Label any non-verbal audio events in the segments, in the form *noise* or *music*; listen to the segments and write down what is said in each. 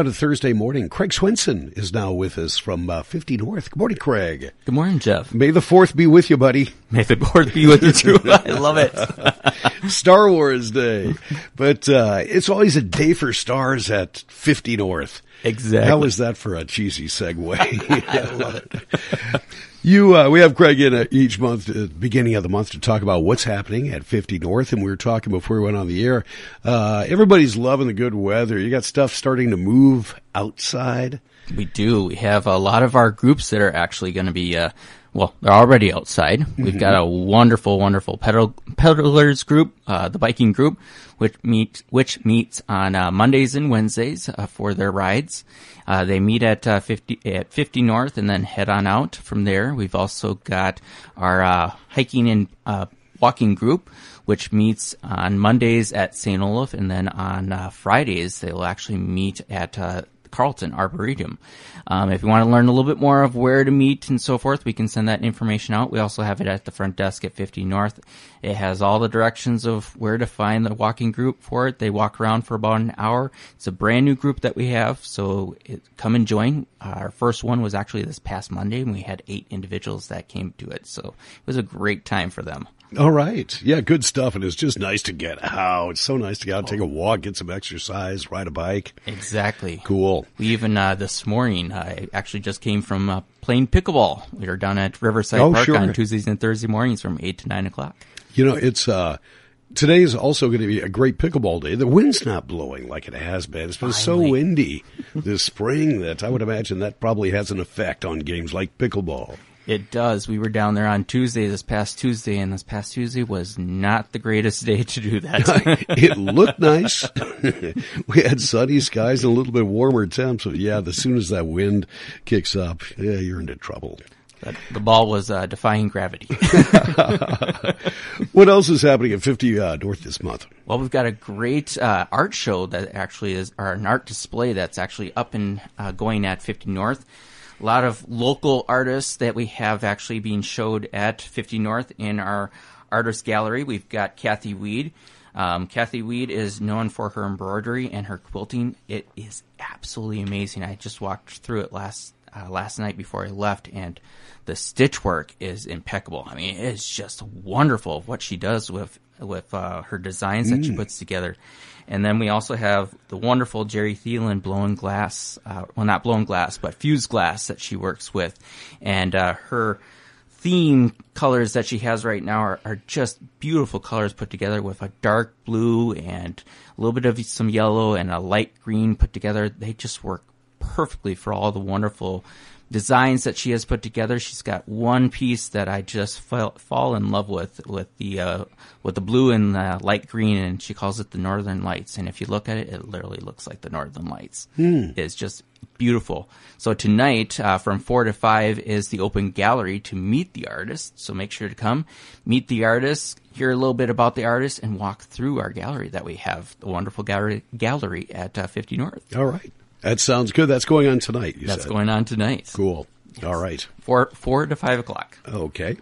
On a Thursday morning, Craig Swenson is now with us from uh, 50 North. Good morning, Craig. Good morning, Jeff. May the 4th be with you, buddy. May the 4th be with you too. *laughs* I love it. *laughs* Star Wars Day. But uh, it's always a day for stars at 50 North. Exactly. How is that for a cheesy segue? *laughs* *laughs* I love it. You, uh, we have Craig in uh, each month, uh, beginning of the month, to talk about what's happening at 50 North. And we were talking before we went on the air. Uh, everybody's loving the good weather. You got stuff starting to move outside. We do. We have a lot of our groups that are actually going to be, uh, well, they're already outside. Mm-hmm. We've got a wonderful, wonderful pedal, peddlers group, uh, the biking group, which meet, which meets on uh, Mondays and Wednesdays uh, for their rides. Uh, they meet at uh, 50 at 50 North and then head on out from there. We've also got our uh, hiking and walking group, which meets on Mondays at St. Olaf, and then on Fridays they will actually meet at Carleton Arboretum. Um, if you want to learn a little bit more of where to meet and so forth, we can send that information out. We also have it at the front desk at 50 North. It has all the directions of where to find the walking group for it. They walk around for about an hour. It's a brand new group that we have, so it, come and join. our first one was actually this past Monday, and we had eight individuals that came to it, so it was a great time for them. All right. Yeah, good stuff. And it's just nice to get out. It's so nice to get out, take a walk, get some exercise, ride a bike. Exactly. Cool. We even, uh, this morning, I actually just came from uh, playing pickleball. We were down at Riverside oh, Park sure. on Tuesdays and Thursday mornings from 8 to 9 o'clock. You know, it's, uh, today is also going to be a great pickleball day. The wind's not blowing like it has been. It's been Finally. so windy this spring that I would imagine that probably has an effect on games like pickleball. It does. We were down there on Tuesday, this past Tuesday, and this past Tuesday was not the greatest day to do that. *laughs* it looked nice. *laughs* we had sunny skies and a little bit warmer temps, but yeah, as soon as that wind kicks up, yeah, you're into trouble. But the ball was uh, defying gravity. *laughs* what else is happening at 50 uh, North this month? Well, we've got a great uh, art show that actually is, or an art display that's actually up and uh, going at 50 North a lot of local artists that we have actually being showed at 50 North in our artist gallery. We've got Kathy Weed. Um, Kathy Weed is known for her embroidery and her quilting. It is absolutely amazing. I just walked through it last uh, last night before I left, and the stitch work is impeccable. I mean, it's just wonderful what she does with with uh, her designs that mm. she puts together. And then we also have the wonderful Jerry Thielen blowing glass, uh, well, not blowing glass, but fused glass that she works with. And uh, her theme colors that she has right now are, are, just beautiful colors put together with a dark blue and a little bit of some yellow and a light green put together. They just work perfectly for all the wonderful designs that she has put together. She's got one piece that I just fall, fall in love with, with the uh, with the blue and the light green, and she calls it the Northern Lights. And if you look at it, it literally looks like the Northern Lights. Hmm. It's just beautiful. So tonight, uh, from four to five, is the open gallery to meet the artist. So make sure to come meet the artist, hear a little bit about the artist, and walk through our gallery that we have, the wonderful gallery gallery at uh, 50 North. All right. That sounds good. That's going on tonight. That's said. going on tonight. Cool. Yes. All right. Four four to five o'clock. Okay.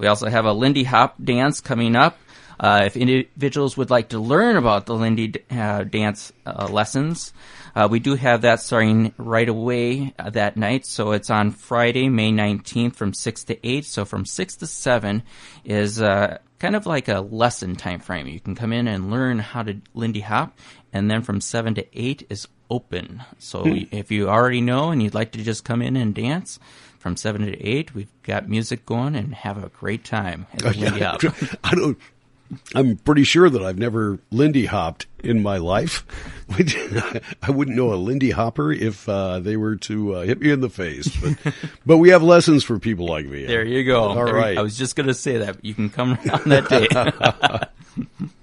We also have a Lindy Hop dance coming up. Uh, if individuals would like to learn about the Lindy uh, dance uh, lessons, uh, we do have that starting right away uh, that night. So it's on Friday, May 19th from 6 to 8. So from 6 to 7 is uh, kind of like a lesson time frame. You can come in and learn how to Lindy Hop. And then from 7 to 8 is open. So hmm. if you already know and you'd like to just come in and dance from seven to eight, we've got music going and have a great time. I, I don't. I'm pretty sure that I've never Lindy hopped in my life. *laughs* I wouldn't know a Lindy hopper if uh, they were to uh, hit me in the face. But, *laughs* but we have lessons for people like me. There you go. All there, right. I was just going to say that. You can come on that day. *laughs*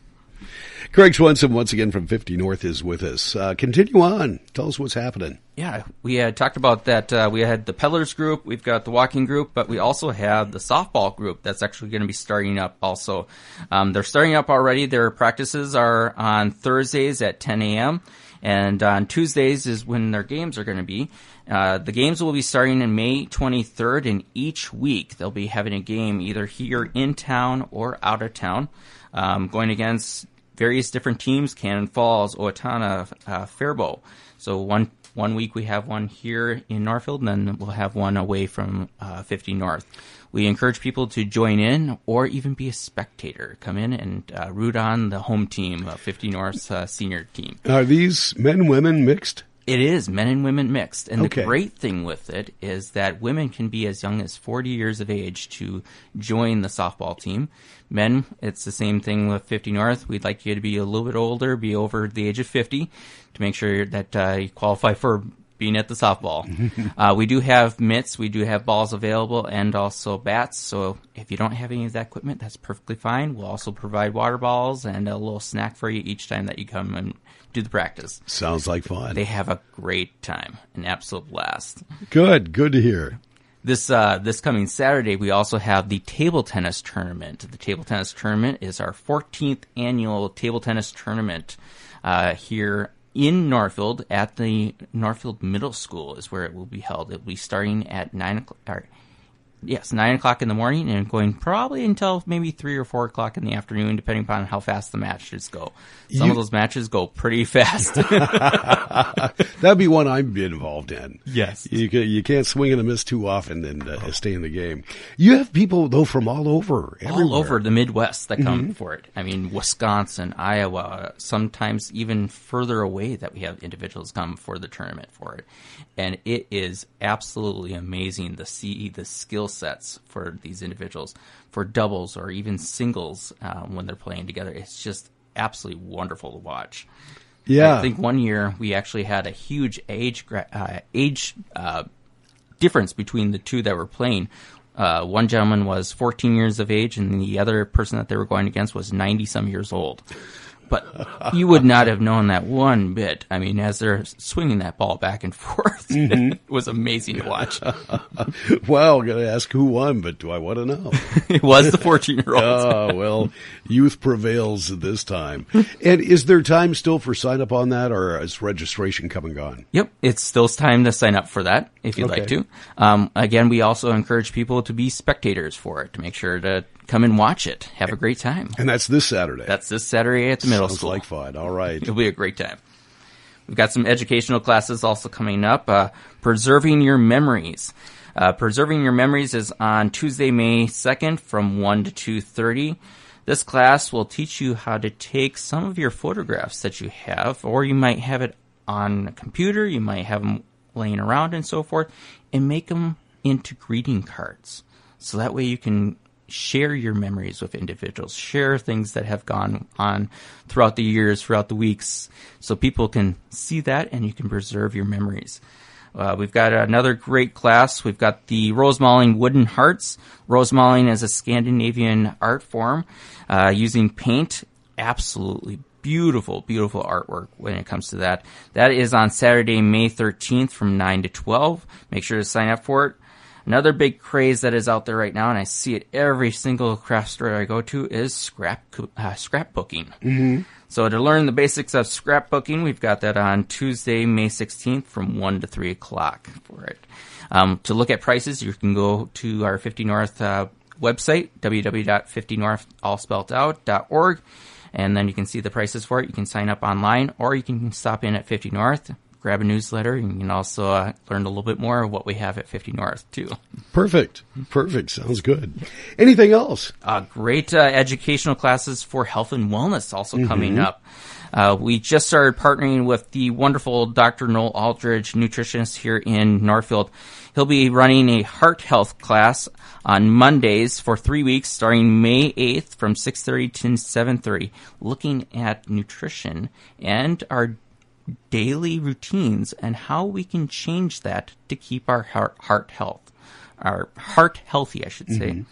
Craig Swenson, once again from 50 North, is with us. Uh, continue on. Tell us what's happening. Yeah, we had talked about that. Uh, we had the peddlers group, we've got the walking group, but we also have the softball group that's actually going to be starting up also. Um, they're starting up already. Their practices are on Thursdays at 10 a.m. And on Tuesdays is when their games are going to be. Uh, the games will be starting in May 23rd, and each week they'll be having a game either here in town or out of town, um, going against various different teams: Cannon Falls, Owatonna, uh, Faribault. So one one week we have one here in Northfield, and then we'll have one away from uh, 50 North. We encourage people to join in or even be a spectator. Come in and uh, root on the home team, uh, 50 North's uh, senior team. Are these men women mixed? It is men and women mixed. And Okay. the great thing with it is that women can be as young as 40 years of age to join the softball team. Men, it's the same thing with 50 North. We'd like you to be a little bit older, be over the age of 50 to make sure that uh, you qualify for being at the softball. *laughs* uh, we do have mitts, we do have balls available, and also bats. So if you don't have any of that equipment, that's perfectly fine. We'll also provide water balls and a little snack for you each time that you come and do the practice. Sounds like fun. They have a great time, an absolute blast. Good, good to hear. This uh, this coming Saturday, we also have the table tennis tournament. The table tennis tournament is our 14th annual table tennis tournament uh, here in Northfield at the Northfield Middle School is where it will be held. It will be starting at nine o'clock. Yes, nine o'clock in the morning and going probably until maybe three or four o'clock in the afternoon, depending upon how fast the matches go. Some You- of those matches go pretty fast. *laughs* That'd be one I'd be involved in. Yes. You can, you can't swing and a miss too often and uh, stay in the game. You have people though from all over, everywhere. all over the Midwest that come for it. I mean, Wisconsin, Iowa, sometimes even further away that we have individuals come for the tournament for it. And it is absolutely amazing to see the skill sets for these individuals for doubles or even singles um, when they're playing together. It's just absolutely wonderful to watch. Yeah. I think one year we actually had a huge age uh, age uh, difference between the two that were playing. Uh, one gentleman was 14 years of age, and the other person that they were going against was 90 some years old. But you would not have known that one bit. I mean, as they're swinging that ball back and *laughs* forth, it was amazing to watch. *laughs* well, I'm going to ask who won, but do I want to know? *laughs* it was the 14 year old. oh, well, youth prevails this time. And is there time still for sign up on that or is registration come and gone? Yep, it's still time to sign up for that if you'd like to. Um, again, we also encourage people to be spectators for it to make sure to come and watch it. Have a great time. And that's this Saturday. That's this Saturday at the middle Sounds school. like fun. All right. It'll be a great time. We've got some educational classes also coming up. Uh, Preserving Your Memories. Uh, Preserving Your Memories is on Tuesday, May 2nd from 1 to 2.30. This class will teach you how to take some of your photographs that you have, or you might have it on a computer, you might have them laying around and so forth, and make them into greeting cards. So that way you can share your memories with individuals, share things that have gone on throughout the years, throughout the weeks, so people can see that and you can preserve your memories. Uh, we've got another great class. We've got the Rosemaling Wooden Hearts. Rosemaling is a Scandinavian art form uh, using paint. Absolutely beautiful, beautiful artwork when it comes to that. That is on Saturday, May 13th from 9 to 12. Make sure to sign up for it. Another big craze that is out there right now, and I see it every single craft store I go to, is scrap uh, scrapbooking. Mm-hmm. So to learn the basics of scrapbooking, we've got that on Tuesday, May 16th from 1 to 3 o'clock for it. Um, to look at prices, you can go to our 50 North uh, website, www.50north.allspelledout.org, and then you can see the prices for it. You can sign up online, or you can stop in at 50 North, grab a newsletter, and you can also uh, learn a little bit more of what we have at 50 North, too. Perfect. Perfect. Sounds good. Anything else? Uh, great uh, educational classes for health and wellness also coming up. Uh, we just started partnering with the wonderful Dr. Noel Aldridge, nutritionist here in Northfield. He'll be running a heart health class on Mondays for three weeks, starting May 8th from 6.30 to 7.30, looking at nutrition and our daily routines and how we can change that to keep our heart, heart health, our heart healthy, I should say.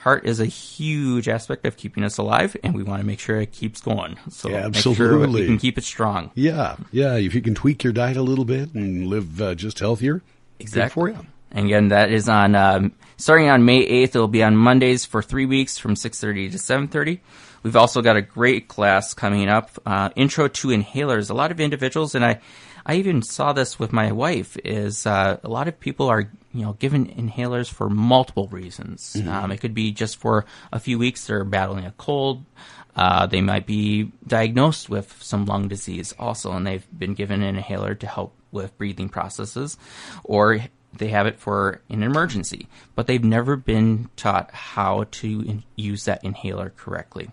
Heart is a huge aspect of keeping us alive, and we want to make sure it keeps going. So Yeah, make sure absolutely. we can keep it strong. Yeah. Yeah. If you can tweak your diet a little bit and live uh, just healthier, good Exactly. for you. And again, that is on um, starting on May eighth. It'll be on Mondays for three weeks from six thirty to seven thirty. We've also got a great class coming up, uh, Intro to Inhalers. A lot of individuals, and I, I even saw this with my wife. Is uh, a lot of people are you know given inhalers for multiple reasons. Um, it could be just for a few weeks they're battling a cold. Uh, they might be diagnosed with some lung disease also, and they've been given an inhaler to help with breathing processes, or they have it for an emergency, but they've never been taught how to in- use that inhaler correctly.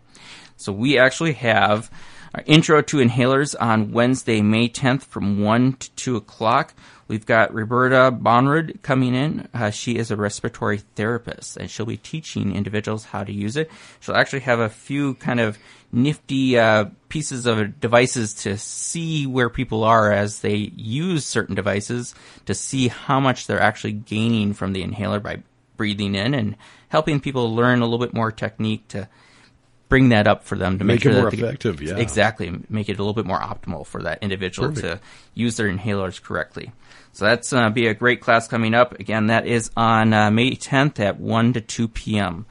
So we actually have our intro to inhalers on Wednesday, May 10th from 1 to 2 o'clock. We've got Roberta Bonrud coming in. Uh, she is a respiratory therapist and she'll be teaching individuals how to use it. She'll actually have a few kind of nifty uh, pieces of devices to see where people are as they use certain devices to see how much they're actually gaining from the inhaler by breathing in and helping people learn a little bit more technique to bring that up for them to make, Make sure it more that effective, yeah. exactly make it a little bit more optimal for that individual Perfect. to use their inhalers correctly. So that's uh, be a great class coming up. Again, that is on uh, May 10th at 1 to 2 p.m.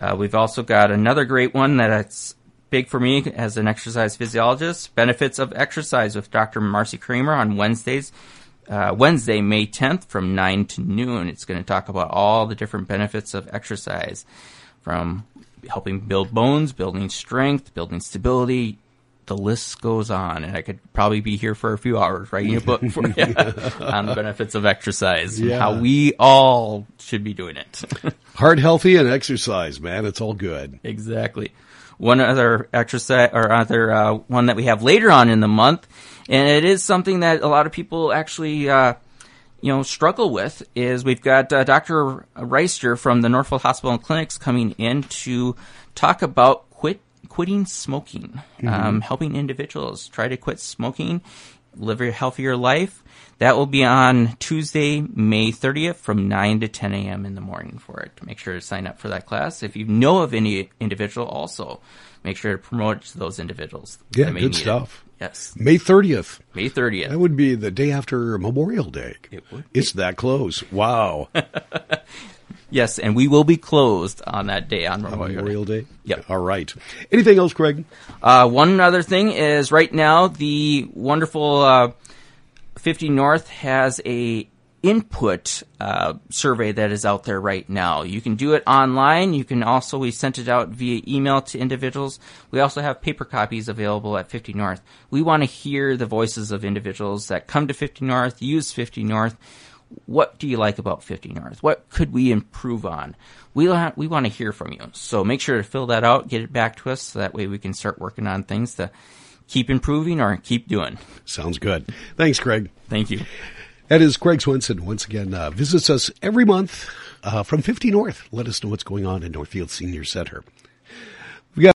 Uh, we've also got another great one that's big for me as an exercise physiologist. Benefits of exercise with Dr. Marcy Kramer on Wednesdays. Uh, Wednesday, May 10th from 9 to noon. It's going to talk about all the different benefits of exercise from helping build bones, building strength, building stability. The list goes on, and I could probably be here for a few hours writing a book for you *laughs* on the benefits of exercise and how we all should be doing it. *laughs* Heart healthy and exercise, man. It's all good. Exactly. One other exercise or other uh, one that we have later on in the month, and it is something that a lot of people actually, uh, you know, struggle with. Is we've got uh, Dr. Reister from the Northfield Hospital and Clinics coming in to talk about quit quitting smoking, um, helping individuals try to quit smoking, live a healthier life. That will be on Tuesday, May 30th from 9 to 10 a.m. in the morning for it. Make sure to sign up for that class. If you know of any individual also, make sure to promote it to those individuals. Yeah, good need it. stuff. Yes. May 30th. May 30th. That would be the day after Memorial Day. It would It's that close. Wow. *laughs* yes, and we will be closed on that day on Memorial, Day. Memorial Day? Yep. All right. Anything else, Craig? Uh, one other thing is right now the wonderful uh, 50 North has a input uh, survey that is out there right now. You can do it online. You can also we sent it out via email to individuals. We also have paper copies available at 50 North. We want to hear the voices of individuals that come to 50 North, use 50 North. What do you like about 50 North? What could we improve on? We want, we want to hear from you. So make sure to fill that out, get it back to us, so that way we can start working on things to keep improving or keep doing. Sounds good. Thanks, Greg. Thank you. That is Craig Swenson. Once again, uh, visits us every month uh, from 50 North. Let us know what's going on in Northfield Senior Center.